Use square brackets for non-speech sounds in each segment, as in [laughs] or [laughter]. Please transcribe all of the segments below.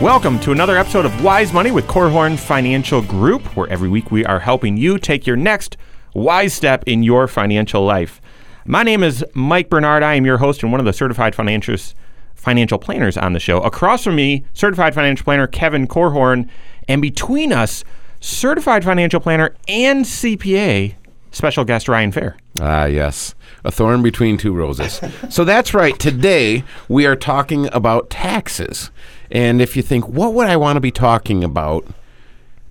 Welcome to another episode of Wise Money with Korhorn Financial Group, where every week we are helping you take your next wise step in your financial life. My name is Mike Bernard. I am your host and one of the certified financials, financial planners on the show. Across from me, certified financial planner Kevin Korhorn, and between us, certified financial planner and CPA, special guest Ryan Fair. Ah, yes. A thorn between two roses. [laughs] so that's right. Today we are talking about taxes. And if you think, what would I want to be talking about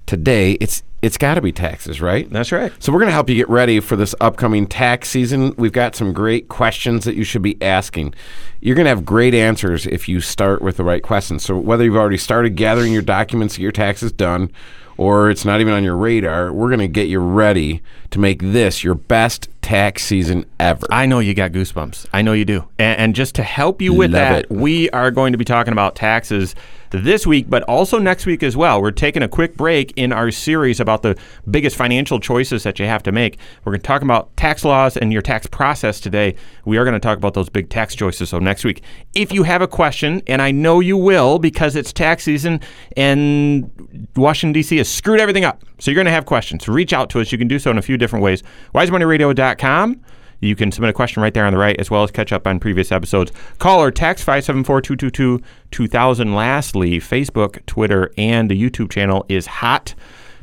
today? It's it's got to be taxes, right? That's right. So we're going to help you get ready for this upcoming tax season. We've got some great questions that you should be asking. You're going to have great answers if you start with the right questions. So whether you've already started gathering your documents your taxes done or it's not even on your radar, we're going to get you ready to make this your best tax season ever. I know you got goosebumps. I know you do. And, and just to help you with Love that, it. we are going to be talking about taxes this week, but also next week as well. We're taking a quick break in our series about the biggest financial choices that you have to make. We're going to talk about tax laws and your tax process today. We are going to talk about those big tax choices. So next week, if you have a question, and I know you will because it's tax season and Washington D.C. has screwed everything up, so you're going to have questions. Reach out to us. You can do so in a few different ways. WiseMoneyRadio.com. You can submit a question right there on the right, as well as catch up on previous episodes. Call or text 574 222 2000. Lastly, Facebook, Twitter, and the YouTube channel is hot.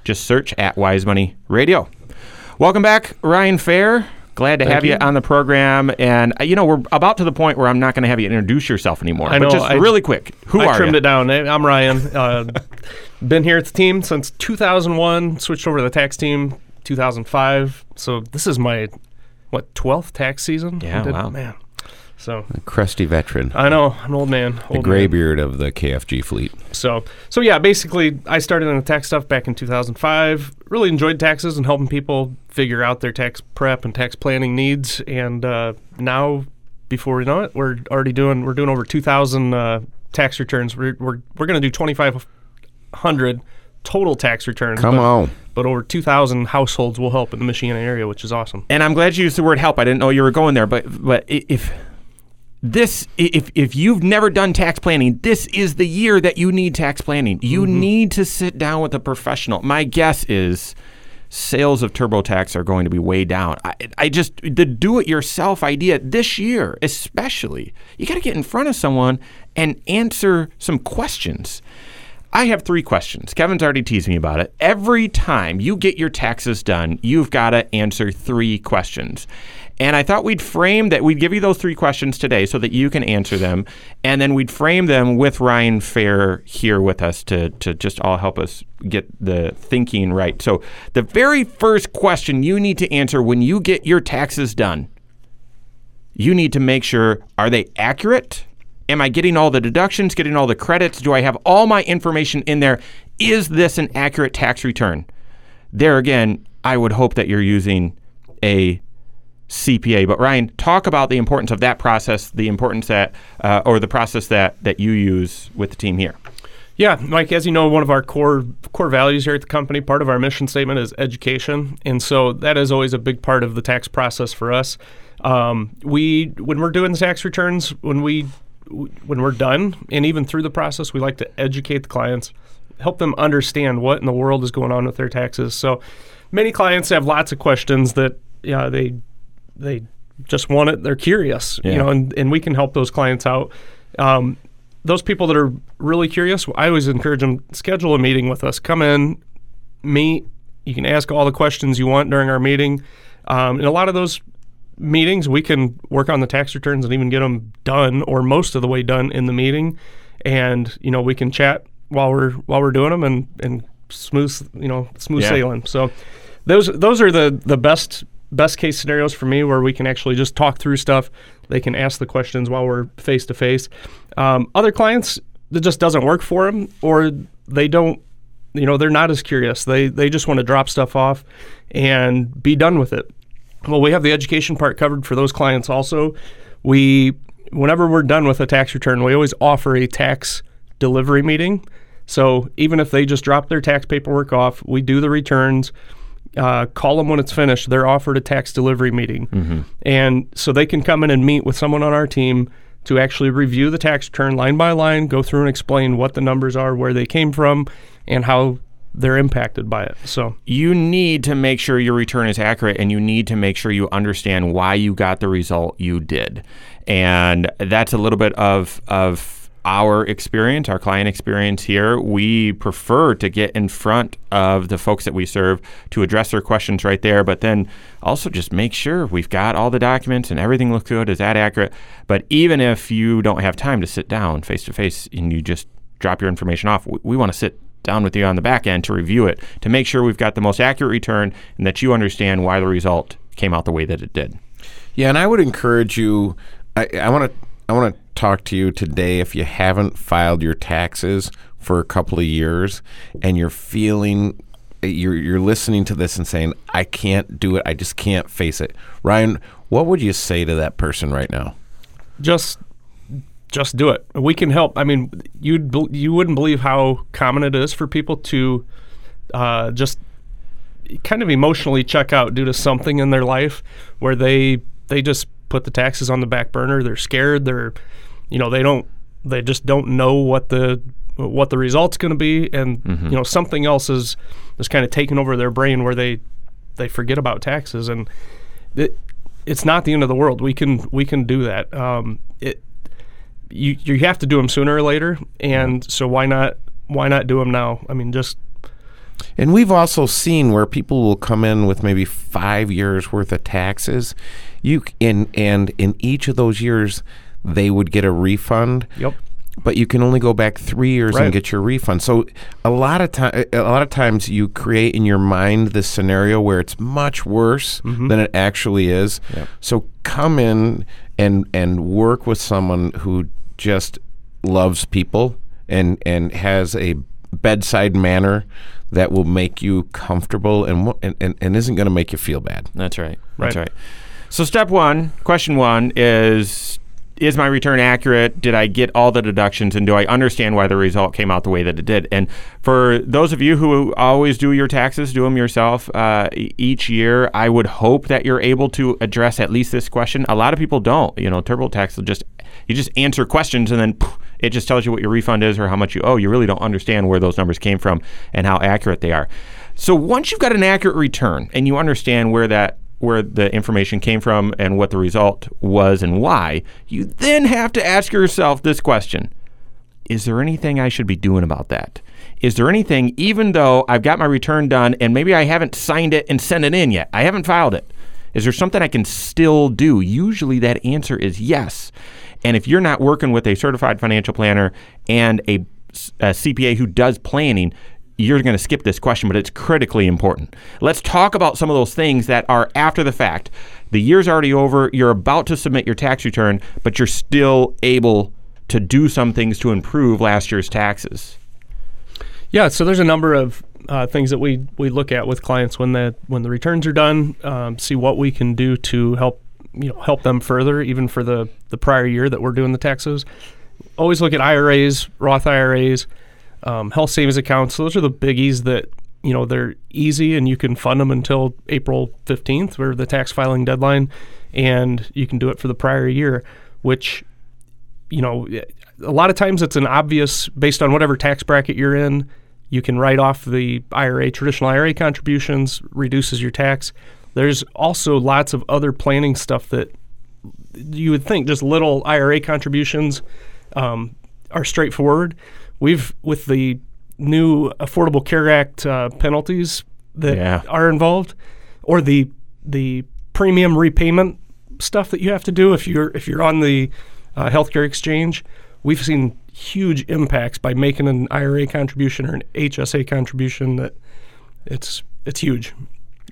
Just search at Wise Money Radio. Welcome back, Ryan Fair. Glad to have you. you. on the program. And, uh, you know, we're about to the point where I'm not going to have you introduce yourself anymore. I But know, just I- really quick, who I are trimmed you? it down. I'm Ryan. Uh, [laughs] been here at the team since 2001. Switched over to the tax team 2005. So this is my what 12th tax season. Yeah, did- wow. man. So Crusty veteran, I know an old man. the Old man. graybeard of the KFG fleet. So so yeah, basically I started in the tax stuff back in 2005. Really enjoyed taxes and helping people figure out their tax prep and tax planning needs. And uh, now, before we know it, we're already doing we're doing over 2,000 uh, tax returns. We're we're, we're going to do 2,500 total tax returns. Come but, on. But over 2,000 households will help in the Michiana area, which is awesome. and I'm glad you used the word help. I didn't know you were going there, but but if this if if you've never done tax planning, this is the year that you need tax planning. You mm-hmm. need to sit down with a professional. My guess is sales of TurboTax are going to be way down. I, I just the do-it-yourself idea this year, especially, you got to get in front of someone and answer some questions. I have three questions. Kevin's already teased me about it. Every time you get your taxes done, you've got to answer three questions. And I thought we'd frame that, we'd give you those three questions today so that you can answer them. And then we'd frame them with Ryan Fair here with us to, to just all help us get the thinking right. So, the very first question you need to answer when you get your taxes done you need to make sure are they accurate? Am I getting all the deductions, getting all the credits? Do I have all my information in there? Is this an accurate tax return? There again, I would hope that you're using a CPA. But Ryan, talk about the importance of that process, the importance that, uh, or the process that that you use with the team here. Yeah, Mike, as you know, one of our core core values here at the company, part of our mission statement is education, and so that is always a big part of the tax process for us. Um, we, when we're doing the tax returns, when we when we're done, and even through the process, we like to educate the clients, help them understand what in the world is going on with their taxes. So many clients have lots of questions that yeah they they just want it. They're curious, Yeah. you know, and, and we can help those clients out. Um, those people that are really curious, I always encourage them schedule a meeting with us. Come in, meet. You can ask all the questions you want during our meeting. Um, and a lot of those meetings, we can work on the tax returns and even get them done or most of the way done in the meeting. And you know, we can chat while we're while we're doing them and and smooth you know smooth Yeah. sailing. So those those are the the best best case scenarios for me where we can actually just talk through stuff. They can ask the questions while we're face to face. Um, Other clients that just doesn't work for them or they don't you know they're not as curious. They they just want to drop stuff off and be done with it. Well, we have the education part covered for those clients also. We whenever we're done with a tax return, we always offer a tax delivery meeting. So even if they just drop their tax paperwork off, we do the returns. Uh, call them when it's finished. They're offered a tax delivery meeting, and so they can come in and meet with someone on our team to actually review the tax return line by line, go through and explain what the numbers are, where they came from, and how they're impacted by it. So you need to make sure your return is accurate and you need to make sure you understand why you got the result you did. And that's a little bit of of our experience, our client experience here. We prefer to get in front of the folks that we serve to address their questions right there, but then also just make sure we've got all the documents and everything looks good. Is that accurate? But even if you don't have time to sit down face to face and you just drop your information off, we, we want to sit down with you on the back end to review it to make sure we've got the most accurate return and that you understand why the result came out the way that it did. Yeah, and I would encourage you. I want to. I want to talk to you today. If you haven't filed your taxes for a couple of years, and you're feeling, you're you're listening to this and saying, "I can't do it. I just can't face it." Ryan, what would you say to that person right now? just just do it. We can help. I mean, you'd you wouldn't believe how common it is for people to uh, just kind of emotionally check out due to something in their life where they they just put the taxes on the back burner. They're scared. They're you know they don't they just don't know what the what the result's going to be, and you know something else is is kind of taking over their brain where they they forget about taxes and it, it's not the end of the world. We can we can do that. Um, you you have to do them sooner or later, and so why not why not do them now? I mean, just And we've also seen where people will come in with maybe five years worth of taxes. You c- and and in each of those years, they would get a refund. yep. but you can only go back three years Right. and get your refund. So a lot of time, a lot of times, you create in your mind this scenario where it's much worse Mm-hmm. than it actually is. So come in and and work with someone who just loves people and and has a bedside manner that will make you comfortable and and, and, and isn't going to make you feel bad. That's right. That's Right. right. So step one, question one is is my return accurate? Did I get all the deductions and do I understand why the result came out the way that it did? And for those of you who always do your taxes, do them yourself uh, each year, I would hope that you're able to address at least this question. A lot of people don't. You know, TurboTax will just you just answer questions and then poof, it just tells you what your refund is or how much you owe. You really don't understand where those numbers came from and how accurate they are. So once you've got an accurate return and you understand where that where the information came from and what the result was and why, you then have to ask yourself this question. Is there anything I should be doing about that? Is there anything, even though I've got my return done and maybe I haven't signed it and sent it in yet, I haven't filed it, is there something I can still do? Usually that answer is yes. And if you're not working with a certified financial planner and a, a CPA who does planning, you're going to skip this question, but it's critically important. Let's talk about some of those things that are after the fact. The year's already over, you're about to submit your tax return, but you're still able to do some things to improve last year's taxes. Yeah, so there's a number of uh, things that we, we look at with clients when the when the returns are done. Um, see what we can do to help you know help them further, even for the the prior year that we're doing the taxes. Always look at IRAs, Roth IRAs, um, health savings accounts. Those are the biggies that you know they're easy and you can fund them until April 15th, or the tax filing deadline, and you can do it for the prior year, which you know, a lot of times it's an obvious based on whatever tax bracket you're in. You can write off the IRA, traditional IRA contributions, reduces your tax. There's also lots of other planning stuff that you would think just little IRA contributions um, are straightforward. We've with the new Affordable Care Act uh, penalties that Yeah. are involved, or the the premium repayment stuff that you have to do if you're if you're on the uh, healthcare exchange. We've seen huge impacts by making an IRA contribution or an HSA contribution. That it's it's huge.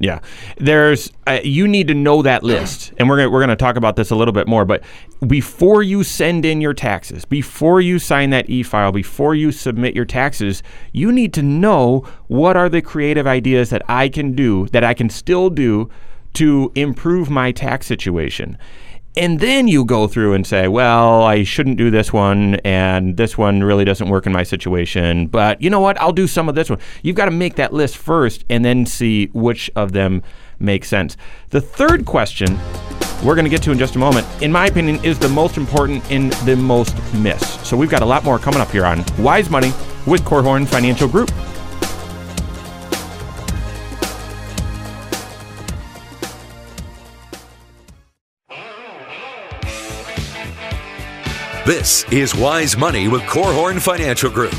Yeah, there's uh, you need to know that list, and we're gonna, we're going to talk about this a little bit more. But before you send in your taxes, before you sign that e-file, before you submit your taxes, you need to know what are the creative ideas that I can do that I can still do to improve my tax situation. And then you go through and say, well, I shouldn't do this one, and this one really doesn't work in my situation. But you know what? I'll do some of this one. You've got to make that list first and then see which of them make sense. The third question we're going to get to in just a moment, in my opinion, is the most important and the most missed. So we've got a lot more coming up here on Wise Money with Korhorn Financial Group. This is Wise Money with Korhorn Financial Group.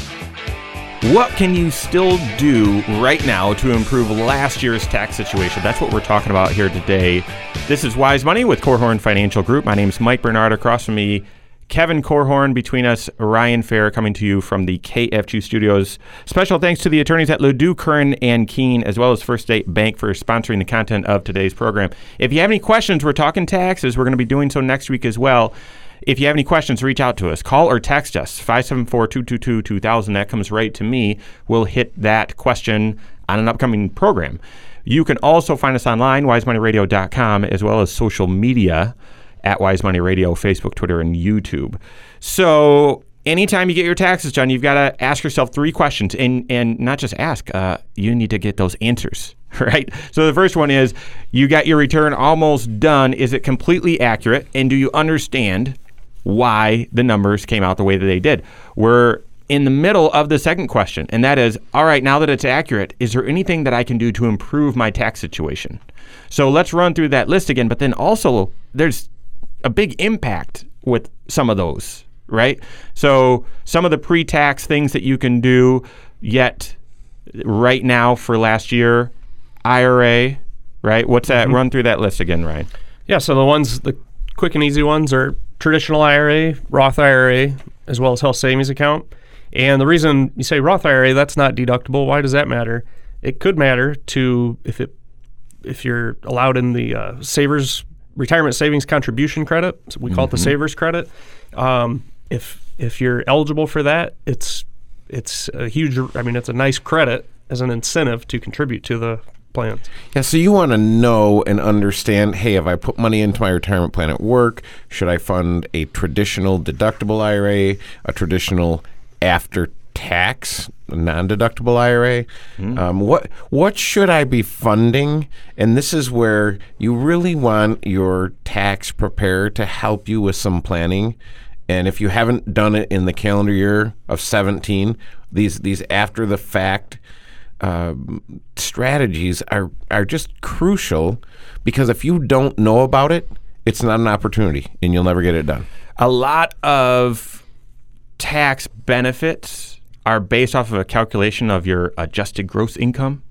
What can you still do right now to improve last year's tax situation? That's what we're talking about here today. This is Wise Money with Korhorn Financial Group. My name is Mike Bernard. Across from me, Kevin Korhorn. Between us, Ryan Fair coming to you from the KFG studios. Special thanks to the attorneys at Ladue, Curran, and Kuehn, as well as First State Bank for sponsoring the content of today's program. If you have any questions, we're talking taxes. We're going to be doing so next week as well. If you have any questions, reach out to us. Call or text us 574 222 2000. That comes right to me. We'll hit that question on an upcoming program. You can also find us online, wisemoneyradio.com, as well as social media at Wise Money Radio, Facebook, Twitter, and YouTube. So, anytime you get your taxes done, you've got to ask yourself three questions and, and not just ask, uh, you need to get those answers. [laughs] Right. So the first one is you got your return almost done. Is it completely accurate? And do you understand why the numbers came out the way that they did. We're in the middle of the second question, and that is all right, now that it's accurate, is there anything that I can do to improve my tax situation? So let's run through that list again, but then also there's a big impact with some of those, right? So some of the pre tax things that you can do, yet right now for last year, IRA, right? What's that? Mm-hmm. Run through that list again, Ryan. Yeah, so the ones, the quick and easy ones are traditional IRA, Roth IRA, as well as health savings account. And the reason you say Roth IRA, that's not deductible. Why does that matter? It could matter to if it if you're allowed in the uh, savers retirement savings contribution credit. So we call mm-hmm. it the mm-hmm. savers credit. Um, if if you're eligible for that, it's it's a huge. I mean, it's a nice credit as an incentive to contribute to the plans. Yeah, so you want to know and understand hey, have I put money into my retirement plan at work, should I fund a traditional deductible IRA, a traditional after tax non-deductible IRA. Mm. Um, what what should I be funding? And this is where you really want your tax preparer to help you with some planning. And if you haven't done it in the calendar year of 17, these these after the fact uh, strategies are are just crucial because if you don't know about it, it's not an opportunity, and you'll never get it done. A lot of tax benefits are based off of a calculation of your adjusted gross income,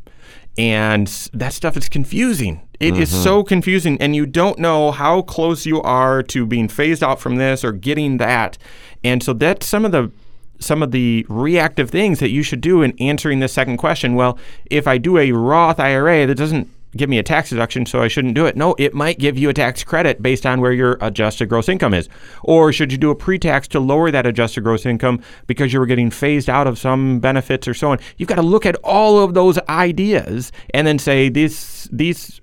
and that stuff is confusing. It mm-hmm. is so confusing, and you don't know how close you are to being phased out from this or getting that. And so that's some of the some of the reactive things that you should do in answering this second question. Well, if I do a Roth IRA that doesn't give me a tax deduction, so I shouldn't do it. No, it might give you a tax credit based on where your adjusted gross income is. Or should you do a pre tax to lower that adjusted gross income because you were getting phased out of some benefits or so on? You've got to look at all of those ideas and then say, these, these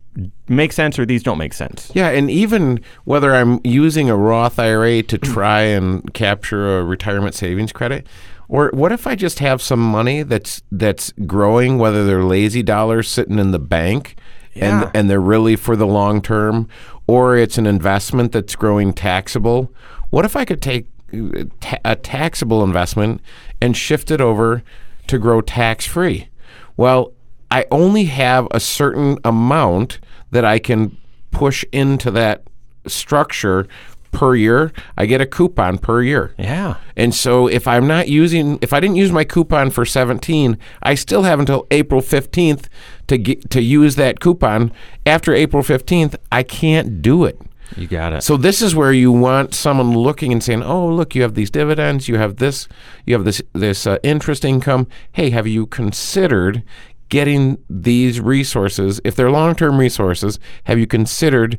make sense or these don't make sense. Yeah, and even whether I'm using a Roth IRA to [clears throat] try and capture a retirement savings credit, or what if I just have some money that's that's growing, whether they're lazy dollars sitting in the bank yeah. and and they're really for the long term, or it's an investment that's growing taxable. What if I could take uh, a taxable investment and shift it over to grow tax free? Well, I only have a certain amount that I can push into that structure per year. I get a coupon per year. Yeah. And so if I'm not using if I didn't use my coupon for 17, I still have until April 15th to get to use that coupon. After April 15th, I can't do it. You got it. So this is where you want someone looking and saying, "Oh, look, you have these dividends, you have this, you have this this uh, interest income. Hey, have you considered getting these resources, if they're long term resources, have you considered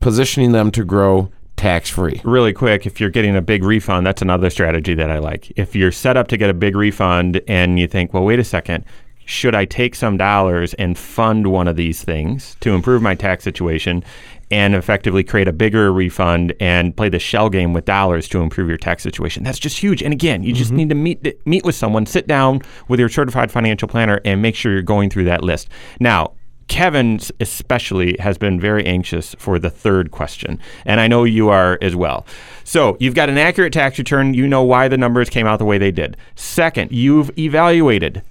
positioning them to grow tax free? really quick, if you're getting a big refund, that's another strategy that I like. If you're set up to get a big refund and you think, well, wait a second, should I take some dollars and fund one of these things to improve my tax situation and effectively create a bigger refund and play the shell game with dollars to improve your tax situation? That's just huge. And again, you just mm-hmm. need to meet meet with someone, sit down with your certified financial planner and make sure you're going through that list. Now, Kevin especially has been very anxious for the third question, and I know you are as well. So you've got an accurate tax return. You know why the numbers came out the way they did. Second, you've evaluated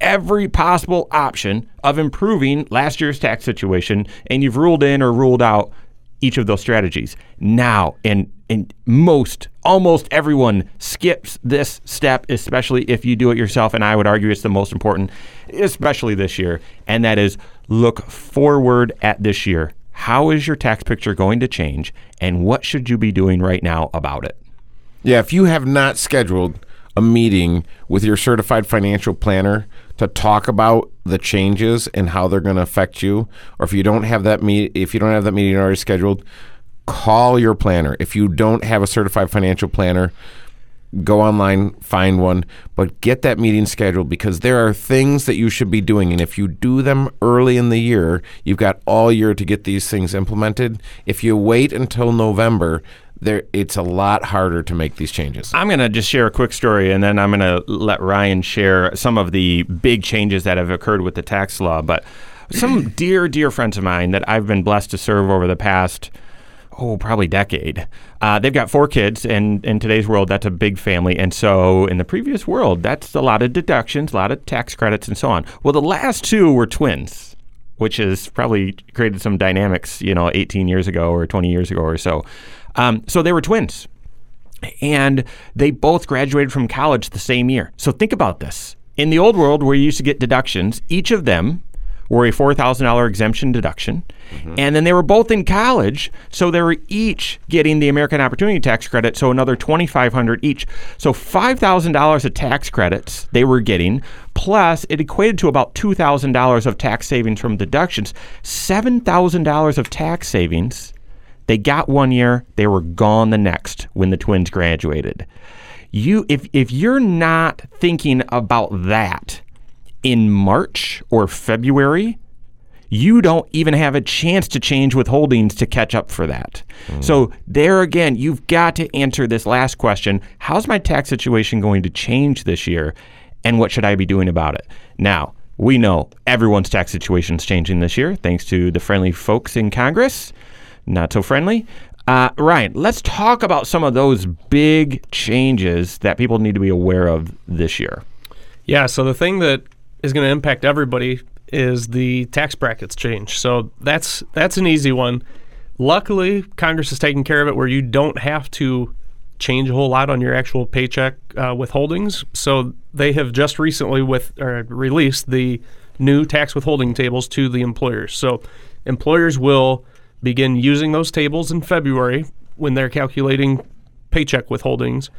every possible option of improving last year's tax situation, and you've ruled in or ruled out each of those strategies. Now, and and most almost everyone skips this step, especially if you do it yourself. And I would argue it's the most important, especially this year. And that is look forward at this year. How is your tax picture going to change, and what should you be doing right now about it? Yeah, if you have not scheduled a meeting with your certified financial planner to talk about the changes and how they're going to affect you, or if you don't have that meet, if you don't have that meeting already scheduled, call your planner. If you don't have a certified financial planner, go online, find one, but get that meeting scheduled because there are things that you should be doing. And if you do them early in the year, you've got all year to get these things implemented. If you wait until November, there it's a lot harder to make these changes. I'm going to just share a quick story and then I'm going to let Ryan share some of the big changes that have occurred with the tax law. But some [clears throat] dear, dear friends of mine that I've been blessed to serve over the past, oh, probably decade, uh, they've got four kids. And in today's world, that's a big family. And so in the previous world, that's a lot of deductions, a lot of tax credits, and so on. Well, the last two were twins which has probably created some dynamics, you know, 18 years ago or 20 years ago or so. Um, so they were twins. And they both graduated from college the same year. So think about this. In the old world where you used to get deductions, each of them were a $4,000 exemption deduction. And then they were both in college, so they were each getting the American Opportunity Tax Credit, so another 2500 each. So $5,000 of tax credits they were getting, plus it equated to about $2,000 of tax savings from deductions. $7,000 of tax savings they got one year, they were gone the next when the twins graduated. You if if you're not thinking about that in March or February, you don't even have a chance to change withholdings to catch up for that. Mm. So there again, you've got to answer this last question, how's my tax situation going to change this year and what should I be doing about it? Now, we know everyone's tax situation is changing this year thanks to the friendly folks in Congress not so friendly. Uh, Ryan, let's talk about some of those big changes that people need to be aware of this year. Yeah, so the thing that is going to impact everybody is the tax brackets change. So that's that's an easy one. Luckily, Congress is taking care of it where you don't have to change a whole lot on your actual paycheck uh, withholdings. So they have just recently with released the new tax withholding tables to the employers. So employers will begin using those tables in February when they're calculating paycheck withholdings.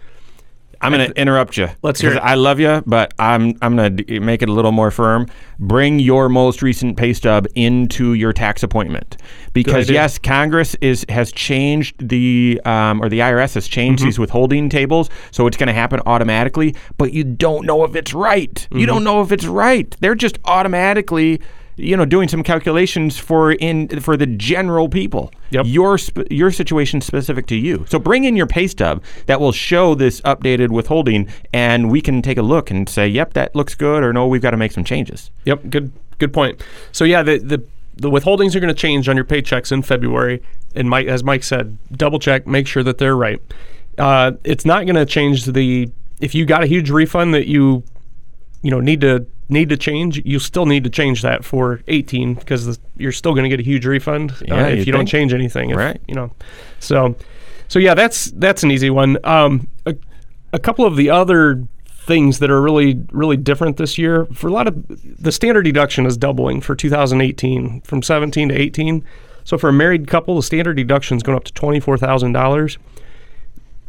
I'm going to interrupt you. Let's hear it. I love you, but I'm I'm going to make it a little more firm. Bring your most recent pay stub into your tax appointment because yes, Congress is has changed the um, or the IRS has changed Mm-hmm. these withholding tables, so it's going to happen automatically. But you don't know if it's right. Mm-hmm. You don't know if it's right. They're just automatically. You know, doing some calculations for in for the general people. Yep. Your sp- your situation specific to you. So bring in your pay stub that will show this updated withholding, and we can take a look and say, "Yep, that looks good," or "No, we've got to make some changes." Yep, good good point. So yeah, the the, the withholdings are going to change on your paychecks in February, and Mike, as Mike said, double check, make sure that they're right. Uh, it's not going to change the if you got a huge refund that you you know need to need to change, you still need to change that for 18 because the, you're still going to get a huge refund uh, if you'd you don't change anything. If, Right. You know, so so yeah, that's that's an easy one. Um, a, a couple of the other things that are really really different this year for a lot of the standard deduction is doubling for 2018 from 17 to 18. So for a married couple, the standard deduction is going up to twenty four thousand dollars.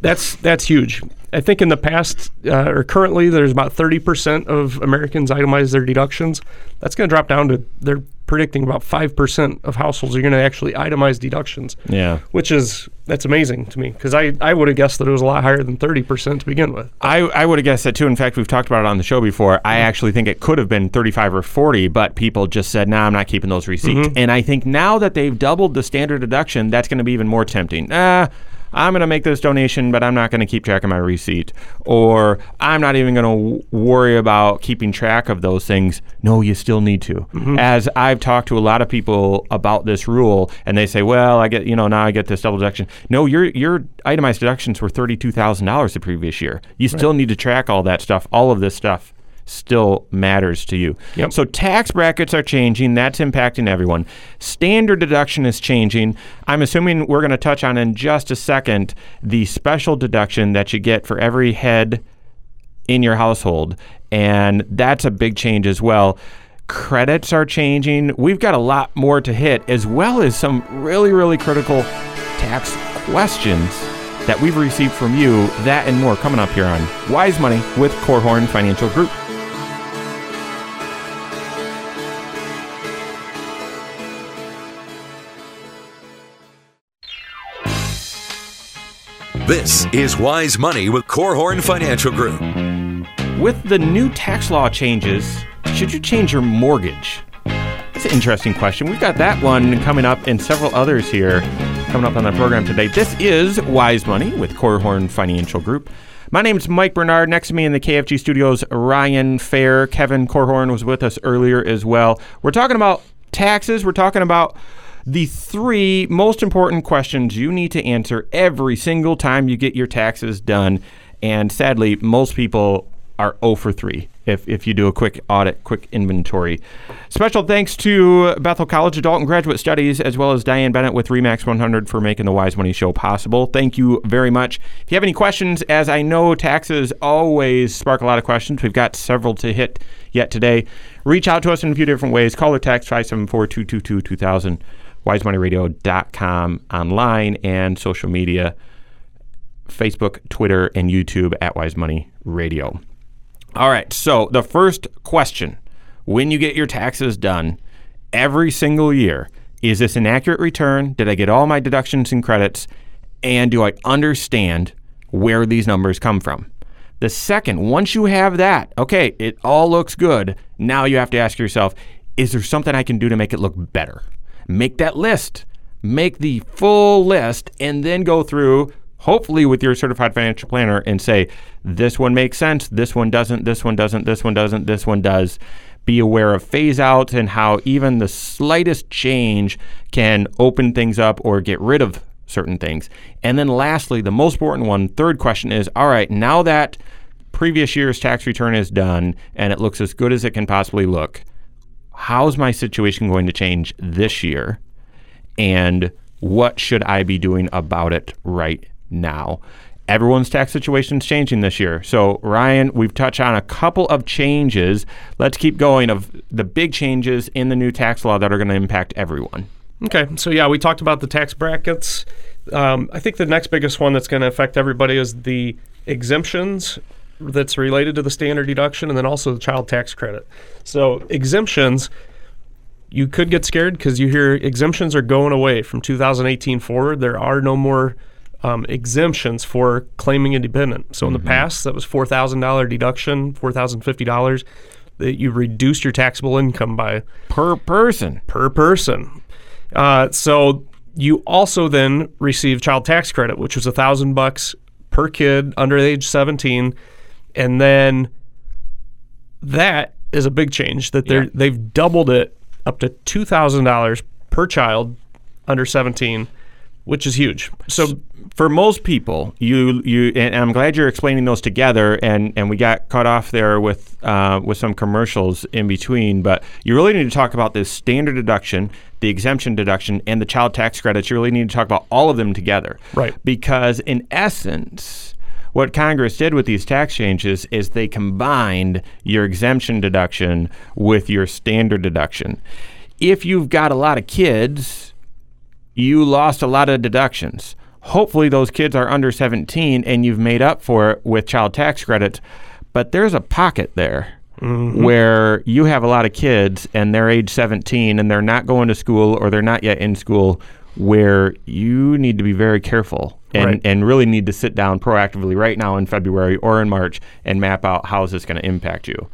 That's that's huge. I think in the past uh, or currently, there's about 30% of Americans itemize their deductions. That's going to drop down to they're predicting about 5% of households are going to actually itemize deductions. Yeah. Which is that's amazing to me because I, I would have guessed that it was a lot higher than 30% to begin with. I, I would have guessed that too. In fact, we've talked about it on the show before. I actually think it could have been 35 or 40, but people just said, nah, I'm not keeping those receipts. And I think now that they've doubled the standard deduction, that's going to be even more tempting. Ah, I'm going to make this donation, but I'm not going to keep track of my receipt. Or I'm not even going to w- worry about keeping track of those things. No, you still need to. Mm-hmm. As I've talked to a lot of people about this rule, and they say, well, I get, you know, now I get this double deduction. No, your, your itemized deductions were $32,000 the previous year. You still need to track all that stuff, all of this stuff still matters to you. Yep. So tax brackets are changing. That's impacting everyone. Standard deduction is changing. I'm assuming we're going to touch on in just a second the special deduction that you get for every head in your household. And that's a big change as well. Credits are changing. We've got a lot more to hit, as well as some really, really critical tax questions that we've received from you. That and more coming up here on Wise Money with Korhorn Financial Group. This is Wise Money with Korhorn Financial Group. With the new tax law changes, should you change your mortgage? That's an interesting question. We've got that one coming up and several others here coming up on the program today. This is Wise Money with Korhorn Financial Group. My name is Mike Bernard. Next to me in the KFG studios, Ryan Fair. Kevin Korhorn was with us earlier as well. We're talking about taxes. We're talking about the three most important questions you need to answer every single time you get your taxes done. And sadly, most people are 0 for 3 if, if you do a quick audit, quick inventory. Special thanks to Bethel College Adult and Graduate Studies, as well as Diane Bennett with Remax 100 for making the Wise Money Show possible. Thank you very much. If you have any questions, as I know taxes always spark a lot of questions, we've got several to hit yet today. Reach out to us in a few different ways. Call or text 574 222 2000 wisemoneyradio.com online and social media Facebook, Twitter, and YouTube at Wise Money Radio. All right, so the first question when you get your taxes done every single year, is this an accurate return? Did I get all my deductions and credits? And do I understand where these numbers come from? The second, once you have that, okay, it all looks good. Now you have to ask yourself, is there something I can do to make it look better? Make that list, make the full list, and then go through, hopefully with your certified financial planner, and say, this one makes sense, this one doesn't, this one doesn't, this one doesn't, this one does. Be aware of phase outs and how even the slightest change can open things up or get rid of certain things. And then lastly, the most important one, third question is all right, now that previous year's tax return is done and it looks as good as it can possibly look, how's my situation going to change this year? And what should I be doing about it right now? Everyone's tax situation is changing this year. So, Ryan, we've touched on a couple of changes. Let's keep going of the big changes in the new tax law that are going to impact everyone. Okay, so yeah, we talked about the tax brackets. Um, I think the next biggest one that's going to affect everybody is the exemptions that's related to the standard deduction and then also the child tax credit. So, exemptions, you could get scared because you hear exemptions are going away from 2018 forward. There are no more um, exemptions for claiming independent. So, in the past, that was $4,000 deduction, $4,050 that you reduced your taxable income by Per person. per person. Uh, so you also then receive child tax credit, which was a thousand bucks per kid under age 17, and then that is a big change that they're Yeah. they've doubled it up to two thousand dollars per child under 17, which is huge. So for most people, you you and I'm glad you're explaining those together, and and we got cut off there with uh, with some commercials in between. But you really need to talk about this standard deduction, the exemption deduction, and the child tax credits. You really need to talk about all of them together, Right. Because in essence. What Congress did with these tax changes is they combined your exemption deduction with your standard deduction. If you've got a lot of kids, you lost a lot of deductions. hopefully those kids are under 17 and you've made up for it with child tax credits. But there's a pocket there mm-hmm. where you have a lot of kids and they're age 17 and they're not going to school or they're not yet in school where you need to be very careful and, Right. and really need to sit down proactively right now in February or in March and map out how is this going to impact you.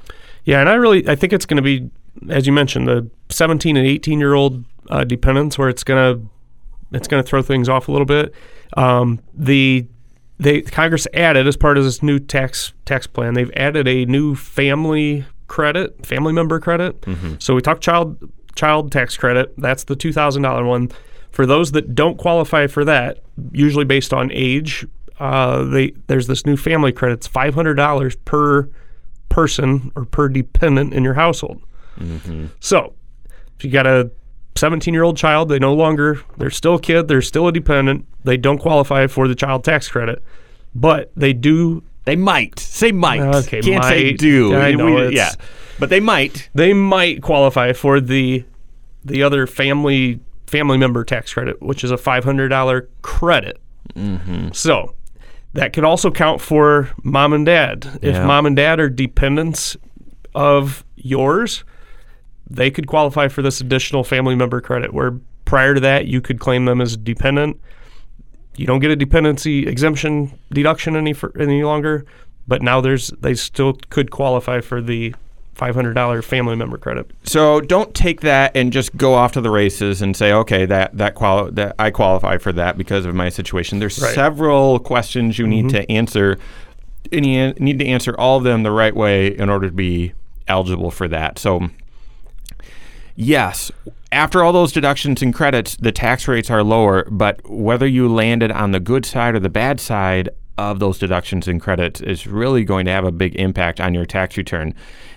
Yeah, and I really I think it's going to be, as you mentioned, the 17 and 18 year old uh, dependents where it's going to it's going to throw things off a little bit. Um, the they Congress added as part of this new tax tax plan, they've added a new family credit, family member credit. So we talked child child tax credit. That's the two thousand dollar one. For those that don't qualify for that, usually based on age, uh, they there's this new family credit. It's five hundred dollars per person or per dependent in your household. So, if you got a 17 year old child, they no longer, they're still a kid, they're still a dependent, they don't qualify for the child tax credit, but they do, They might say might. Okay, can't say do. I know, We- it's- yeah, but they might. they might qualify for the the other family family member tax credit, which is a $500 credit. Mm-hmm. So that could also count for mom and dad. If Yeah. mom and dad are dependents of yours, they could qualify for this additional family member credit. Where prior to that, you could claim them as a dependent. You don't get a dependency exemption deduction any for, any longer, but now there's they still could qualify for the $500 family member credit. So don't take that and just go off to the races and say, okay, that that quali- that I qualify for that because of my situation. There's Right. several questions you need mm-hmm. to answer, and you need to answer all of them the right way in order to be eligible for that. So, yes, after all those deductions and credits, the tax rates are lower. But whether you landed on the good side or the bad side of those deductions and credits is really going to have a big impact on your tax return.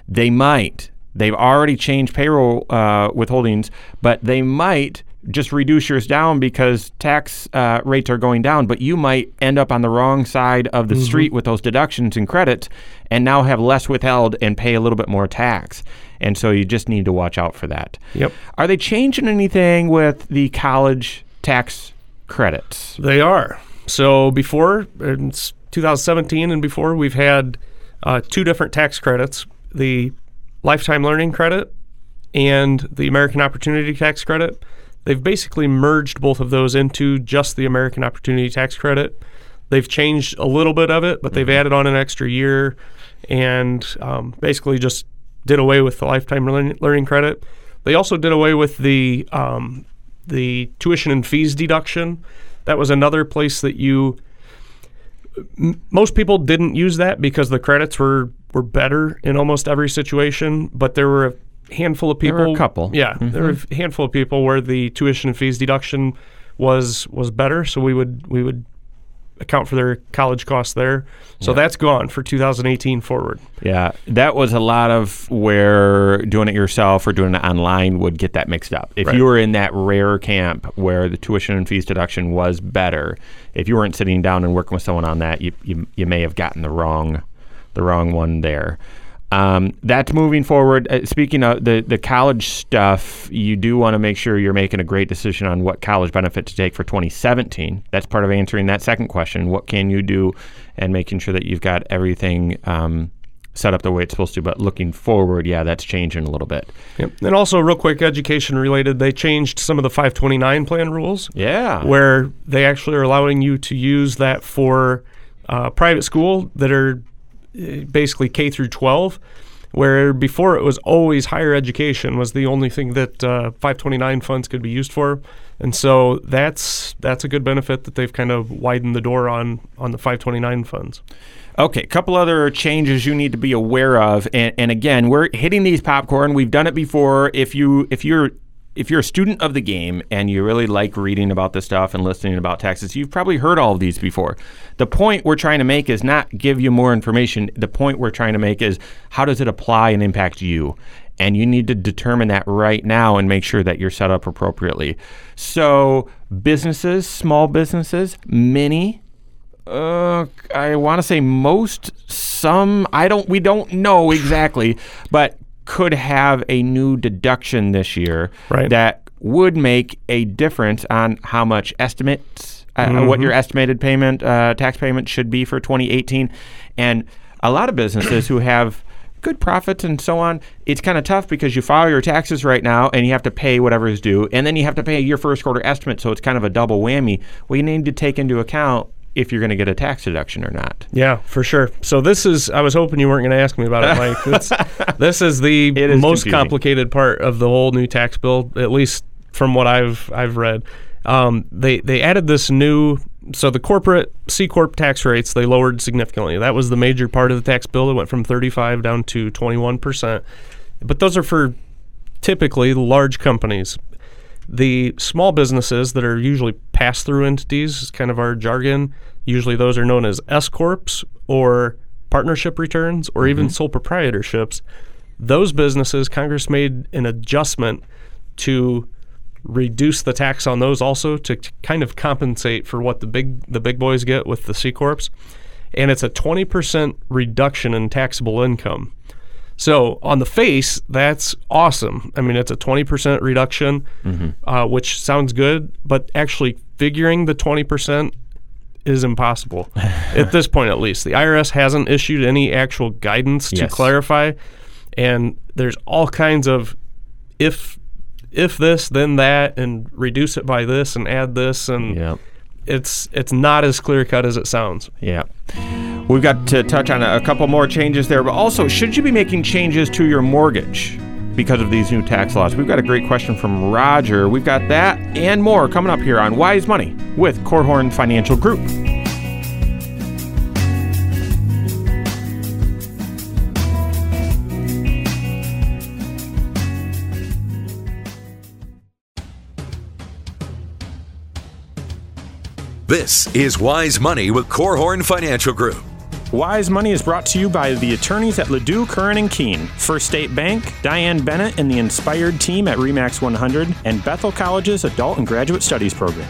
They might. They've already changed payroll uh, withholdings, but they might just reduce yours down because tax uh, rates are going down. But you might end up on the wrong side of the street with those deductions and credits and now have less withheld and pay a little bit more tax. And so you just need to watch out for that. Yep. Are they changing anything with the college tax credits? They are. So before, in s- 2017 and before, we've had uh, two different tax credits the lifetime learning credit and the American Opportunity Tax Credit. They've basically merged both of those into just the American Opportunity Tax Credit. They've changed a little bit of it, but they've added on an extra year and um, basically just did away with the lifetime learning, learning credit. They also did away with the um, the tuition and fees deduction. That was another place that you. m- Most people didn't use that because the credits were were better in almost every situation, but there were a handful of people. a couple. Yeah, there were a handful of people where the tuition and fees deduction was was better, so we would we would account for their college costs there. So that's gone for 2018 forward. Yeah, that was a lot of where doing it yourself or doing it online would get that mixed up. If Right. you were in that rare camp where the tuition and fees deduction was better, if you weren't sitting down and working with someone on that, you you, you may have gotten the wrong the wrong one there. Um, that's moving forward. Uh, speaking of the, the college stuff, you do want to make sure you're making a great decision on what college benefit to take for 2017. That's part of answering that second question. What can you do and making sure that you've got everything um, set up the way it's supposed to. But looking forward, yeah, that's changing a little bit. Yep. And also, real quick, education related, they changed some of the 529 plan rules. Yeah. where they actually are allowing you to use that for uh, private school that are basically K through 12. Where before it was always higher education was the only thing that uh, 529 funds could be used for, and so that's that's a good benefit that they've kind of widened the door on on the 529 funds. Okay, a couple other changes you need to be aware of, and, and again, we're hitting these popcorn. We've done it before. If you if you're if you're a student of the game and you really like reading about this stuff and listening about taxes, you've probably heard all of these before. The point we're trying to make is not give you more information. The point we're trying to make is how does it apply and impact you? And you need to determine that right now and make sure that you're set up appropriately. So, businesses, small businesses, many, uh, I want to say most, some. I don't. We don't know exactly, but could have a new deduction this year Right. that would make a difference on how much estimates uh, what your estimated payment, uh, tax payment should be for 2018. And a lot of businesses who have good profits and so on, it's kind of tough because you file your taxes right now and you have to pay whatever is due, and then you have to pay your first quarter estimate, so it's kind of a double whammy. Well, you need to take into account if you're going to get a tax deduction or not. Yeah, for sure. So this is I was hoping you weren't going to ask me about it, Mike. [laughs] It's, this is the is most confusing. complicated part of the whole new tax bill, at least from what I've I've read. Um, they they added this new so the corporate C corp tax rates they lowered significantly. That was the major part of the tax bill. It went from 35 down to 21 percent. But those are for typically large companies. The small businesses that are usually pass through entities, is kind of our jargon, usually those are known as S Corps or partnership returns or even mm-hmm. sole proprietorships. Those businesses, Congress made an adjustment to reduce the tax on those also to t- kind of compensate for what the big the big boys get with the C corps, and it's a twenty percent reduction in taxable income. So on the face, that's awesome. I mean, it's a twenty percent reduction, uh, which sounds good, but actually figuring the twenty percent is impossible [laughs] at this point, at least. The IRS hasn't issued any actual guidance to Yes. clarify, and there's all kinds of if if this then that and reduce it by this and add this and Yeah. it's it's not as clear cut as it sounds. Yeah. We've got to touch on a, couple more changes there, but also, should you be making changes to your mortgage because of these new tax laws? We've got a great question from Roger. We've got that and more coming up here on Wise Money with Korhorn Financial Group. This is Wise Money with Korhorn Financial Group. Wise Money is brought to you by the attorneys at Ladue, Curran and Kuehn, First State Bank, Diane Bennett and the Inspired team at Remax 100, and Bethel College's Adult and Graduate Studies program.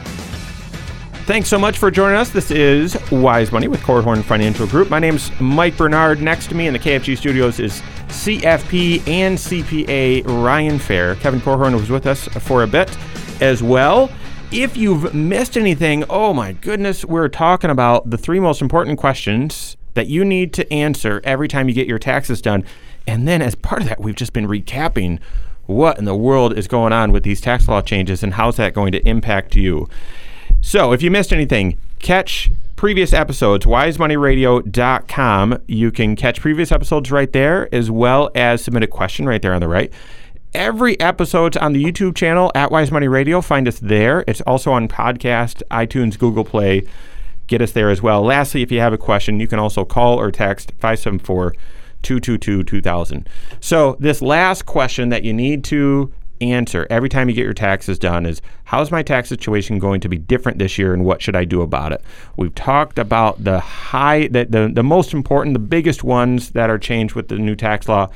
Thanks so much for joining us. This is Wise Money with Korhorn Financial Group. My name's Mike Bernard. Next to me in the KFG studios is CFP and CPA Ryan Fair. Kevin Korhorn was with us for a bit as well. If you've missed anything, oh my goodness, we're talking about the three most important questions that you need to answer every time you get your taxes done. And then as part of that, we've just been recapping what in the world is going on with these tax law changes and how's that going to impact you. So, if you missed anything, catch previous episodes, wisemoneyradio.com. You can catch previous episodes right there, as well as submit a question right there on the right. Every episode's on the YouTube channel at Wise Money Radio. Find us there. It's also on podcast, iTunes, Google Play. Get us there as well. Lastly, if you have a question, you can also call or text 574 222 2000. So, this last question that you need to answer every time you get your taxes done is how's my tax situation going to be different this year and what should I do about it? We've talked about the high the, the, the most important, the biggest ones that are changed with the new tax law.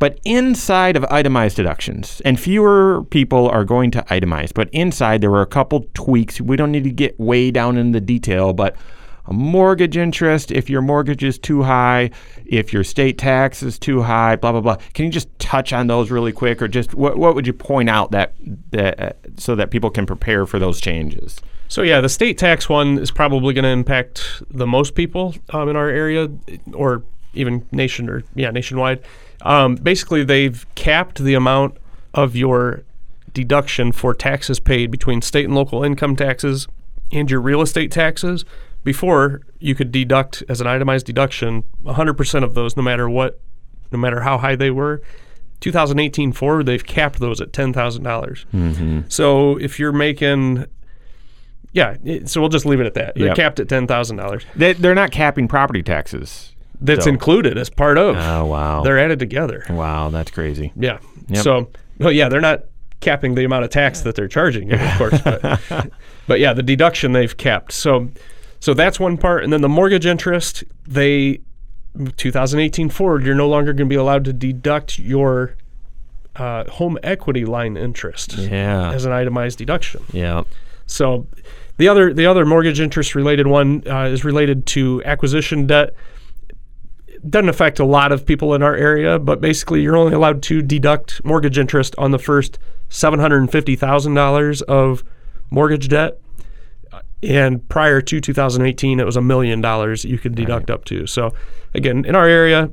But inside of itemized deductions, and fewer people are going to itemize, but inside there were a couple tweaks. We don't need to get way down in the detail, but a mortgage interest, if your mortgage is too high, if your state tax is too high, blah blah blah. Can you just touch on those really quick, or just what what would you point out that that uh, so that people can prepare for those changes? So yeah, the state tax one is probably going to impact the most people um, in our area, or even nation or yeah nationwide. Um, basically, they've capped the amount of your deduction for taxes paid between state and local income taxes and your real estate taxes. Before you could deduct as an itemized deduction 100% of those, no matter what, no matter how high they were. 2018 forward, they've capped those at ten dollars. Mm-hmm. So if you're making yeah, so we'll just leave it at that. They're Yep. capped at ten thousand dollars. They're not capping property taxes. That's So- included as part of. Oh wow! They're added together. wow, that's crazy. Yeah. Yep. So, well, yeah, they're not capping the amount of tax that they're charging, you, of [laughs] course. But, but yeah, the deduction they've capped. So, so that's one part, and then the mortgage interest. They, 2018 forward, you're no longer going to be allowed to deduct your uh, home equity line interest Yeah. as an itemized deduction. Yeah. So the other the other mortgage interest related one uh, is related to acquisition debt. Doesn't affect a lot of people in our area, but basically you're only allowed to deduct mortgage interest on the first seven hundred and fifty thousand dollars of mortgage debt. And prior to 2018, it was a million dollars that you could deduct up to. So, again, in our area,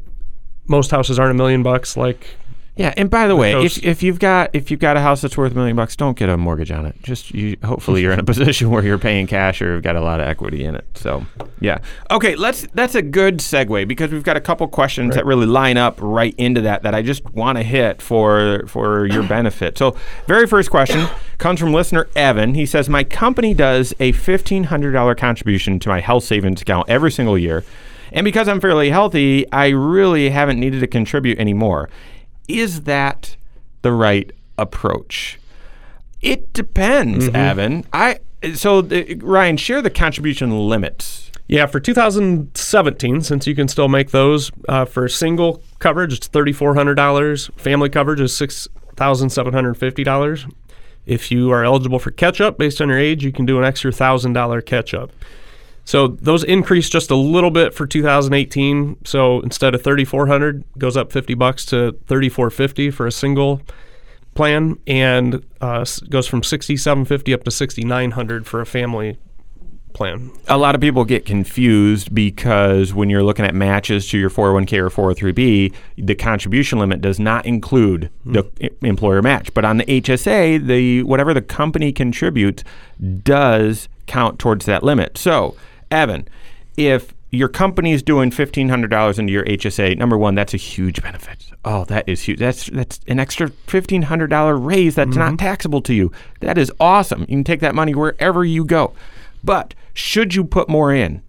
most houses aren't a million bucks. Like Yeah, and by the way, coast. if, if you've got if you've got a house that's worth a million bucks, don't get a mortgage on it. Just you, hopefully you're in a [laughs] position where you're paying cash or you've got a lot of equity in it. So, yeah. Okay, let's that's a good segue because we've got a couple questions that really line up right into that that I just want to hit for for your [coughs] benefit. So, very first question comes from listener Evan. He says, "My company does a $1500 contribution to my health savings account every single year." And because I'm fairly healthy, I really haven't needed to contribute anymore. Is that the right approach? It depends, Evan. I so uh, Ryan, share the contribution limits. Yeah, for 2017, since you can still make those uh, for single coverage, it's $3,400. Family coverage is $6,750. If you are eligible for catch up based on your age, you can do an extra $1,000 catch up. So those increased just a little bit for 2018. So instead of 3,400, goes up 50 bucks to 3,450 for a single plan, and uh, goes from 6,750 up to 6,900 for a family plan. A lot of people get confused because when you're looking at matches to your 401k or 403b, the contribution limit does not include the e- employer match. But on the HSA, the whatever the company contributes does count towards that limit. So, Evan, if your company is doing fifteen hundred dollars into your HSA, number one, that's a huge benefit. Oh, that is huge. That's that's an extra fifteen hundred dollar raise that's not mm-hmm. taxable to you. That is awesome. You can take that money wherever you go. But should you put more in?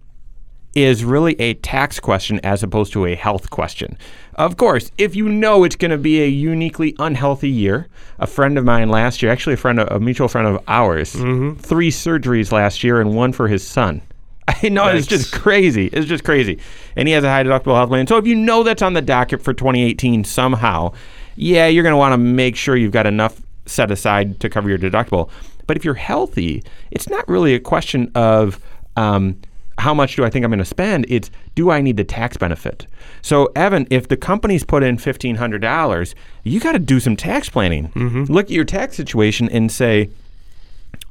Is really a tax question as opposed to a health question. Of course, if you know it's going to be a uniquely unhealthy year, a friend of mine last year, actually a friend, of, a mutual friend of ours, mm-hmm. three surgeries last year and one for his son. [laughs] I know it's just crazy. It's just crazy. And he has a high deductible health plan. So if you know that's on the docket for 2018 somehow, yeah, you're going to want to make sure you've got enough set aside to cover your deductible. But if you're healthy, it's not really a question of um, how much do I think I'm going to spend? It's do I need the tax benefit? So, Evan, if the company's put in $1,500, you got to do some tax planning. Look at your tax situation and say,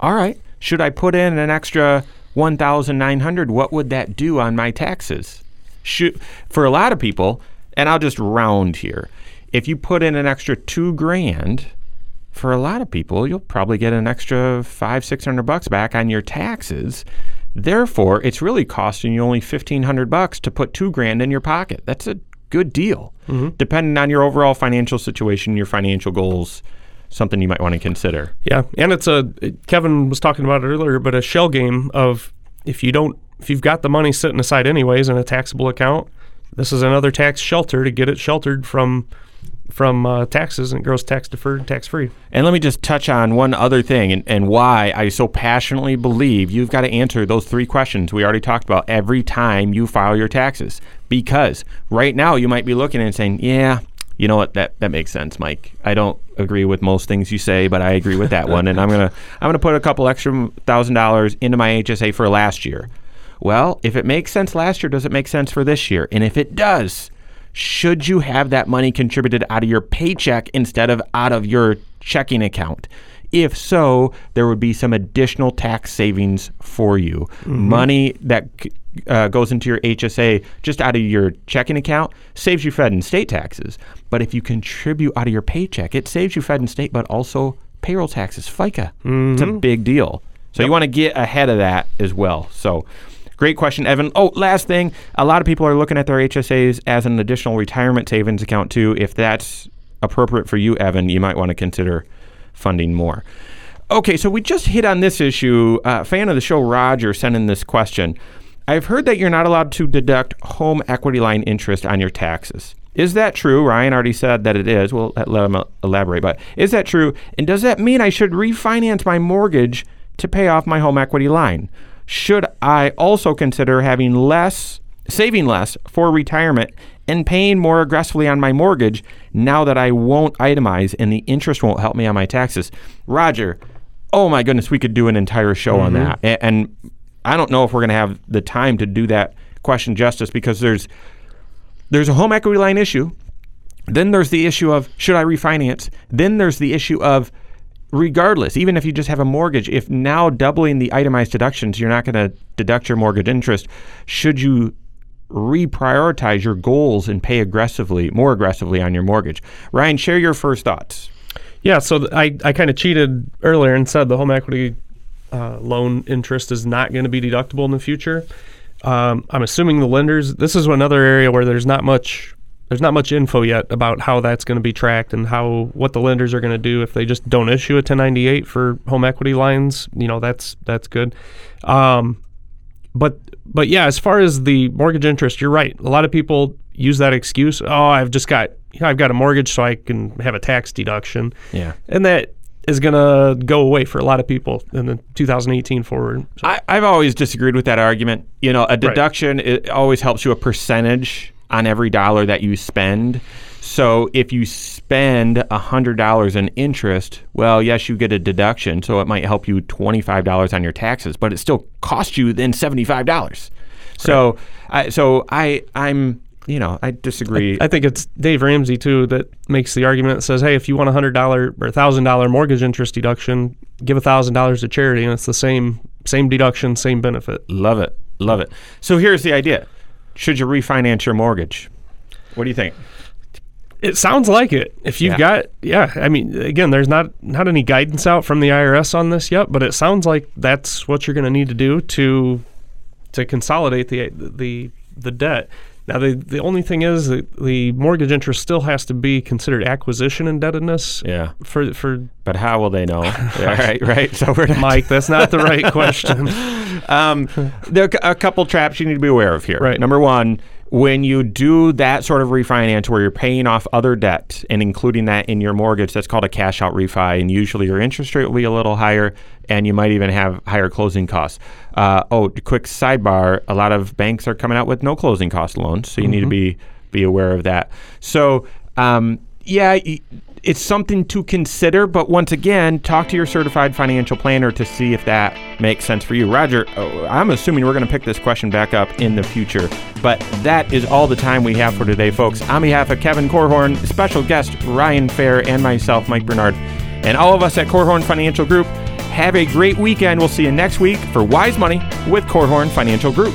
all right, should I put in an extra 1,900? What would that do on my taxes? Should, for a lot of people, and I'll just round here, if you put in an extra two grand, for a lot of people, you'll probably get an extra five, six hundred bucks back on your taxes. Therefore, it's really costing you only fifteen hundred bucks to put two grand in your pocket. That's a good deal, mm-hmm. depending on your overall financial situation, your financial goals. Something you might want to consider. Yeah, and it's a Kevin was talking about it earlier, but a shell game of if you don't if you've got the money sitting aside anyways in a taxable account, this is another tax shelter to get it sheltered from from uh, taxes and grows tax deferred, tax free. And let me just touch on one other thing and, and why I so passionately believe you've got to answer those three questions we already talked about every time you file your taxes. Because right now you might be looking and saying, yeah, you know what, that, that makes sense, Mike. I don't agree with most things you say, but I agree with that one. And I'm gonna I'm gonna put a couple extra thousand dollars into my HSA for last year. Well, if it makes sense last year, does it make sense for this year? And if it does, should you have that money contributed out of your paycheck instead of out of your checking account? If so, there would be some additional tax savings for you. Mm-hmm. Money that c- uh, goes into your HSA just out of your checking account saves you Fed and state taxes. But if you contribute out of your paycheck, it saves you Fed and state, but also payroll taxes, FICA. It's a big deal. So you want to get ahead of that as well. So Great question, Evan. Oh, last thing. A lot of people are looking at their HSAs as an additional retirement savings account, too. If that's appropriate for you, Evan, you might want to consider funding more. Okay, so we just hit on this issue. Uh, fan of the show, Roger, sent in this question. I've heard that you're not allowed to deduct home equity line interest on your taxes. Is that true? Ryan already said that it is. We'll let him elaborate. But is that true? And does that mean I should refinance my mortgage to pay off my home equity line? Should I also consider having less, saving less for retirement and paying more aggressively on my mortgage now that I won't itemize and the interest won't help me on my taxes? Roger, oh my goodness, we could do an entire show on mm-hmm. that. A- And I don't know if we're going to have the time to do that question justice because there's there's a home equity line issue. Then there's the issue of should I refinance? Then there's the issue of regardless, even if you just have a mortgage, if now doubling the itemized deductions, you're not going to deduct your mortgage interest, should you reprioritize your goals and pay aggressively, more aggressively on your mortgage? Ryan, share your first thoughts. Yeah, so th- I, I kind of cheated earlier and said the home equity uh, loan interest is not going to be deductible in the future. Um, I'm assuming the lenders. This is another area where there's not much there's not much info yet about how that's going to be tracked and how what the lenders are going to do if they just don't issue a 1098 for home equity lines. You know, that's that's good. Um, but but yeah, as far as the mortgage interest, you're right. A lot of people use that excuse. Oh, I've just got I've got a mortgage, so I can have a tax deduction. Yeah. and that is going to go away for a lot of people in the 2018 forward. So, I, I've always disagreed with that argument. You know, a deduction it always helps you a percentage on every dollar that you spend. So if you spend hundred dollars in interest, well, yes, you get a deduction, so it might help you twenty five dollars on your taxes, but it still costs you then seventy five dollars. So, I, so I, I'm, you know, I disagree. I think it's Dave Ramsey too that makes the argument that says, "Hey, if you want a hundred dollar or thousand dollar mortgage interest deduction, give a thousand dollars to charity, and it's the same same deduction, same benefit." Love it, love it. So here's the idea: Should you refinance your mortgage? What do you think? It sounds like it. If you've Yeah. got, yeah, I mean, again, there's not not any guidance out from the IRS on this yet, but it sounds like that's what you're going to need to do to to consolidate the the the debt. Now, the the only thing is that the mortgage interest still has to be considered acquisition indebtedness. Yeah. For for But how will they know? [laughs] right, right. [laughs] So we're not. Mike, that's not the right [laughs] question. Um, there are a couple traps you need to be aware of here. Right. Number one, when you do that sort of refinance where you're paying off other debt and including that in your mortgage, that's called a cash out refi. And usually your interest rate will be a little higher and you might even have higher closing costs. Uh, oh, quick sidebar a lot of banks are coming out with no closing cost loans. So you need to be, be aware of that. So, um, yeah, it's something to consider, but once again, talk to your certified financial planner to see if that makes sense for you. Roger, uh, I'm assuming we're going to pick this question back up in the future, but that is all the time we have for today, folks. On behalf of Kevin Korhorn, special guest Ryan Fair, and myself, Mike Bernard, and all of us at Korhorn Financial Group, have a great weekend. We'll see you next week for Wise Money with Korhorn Financial Group.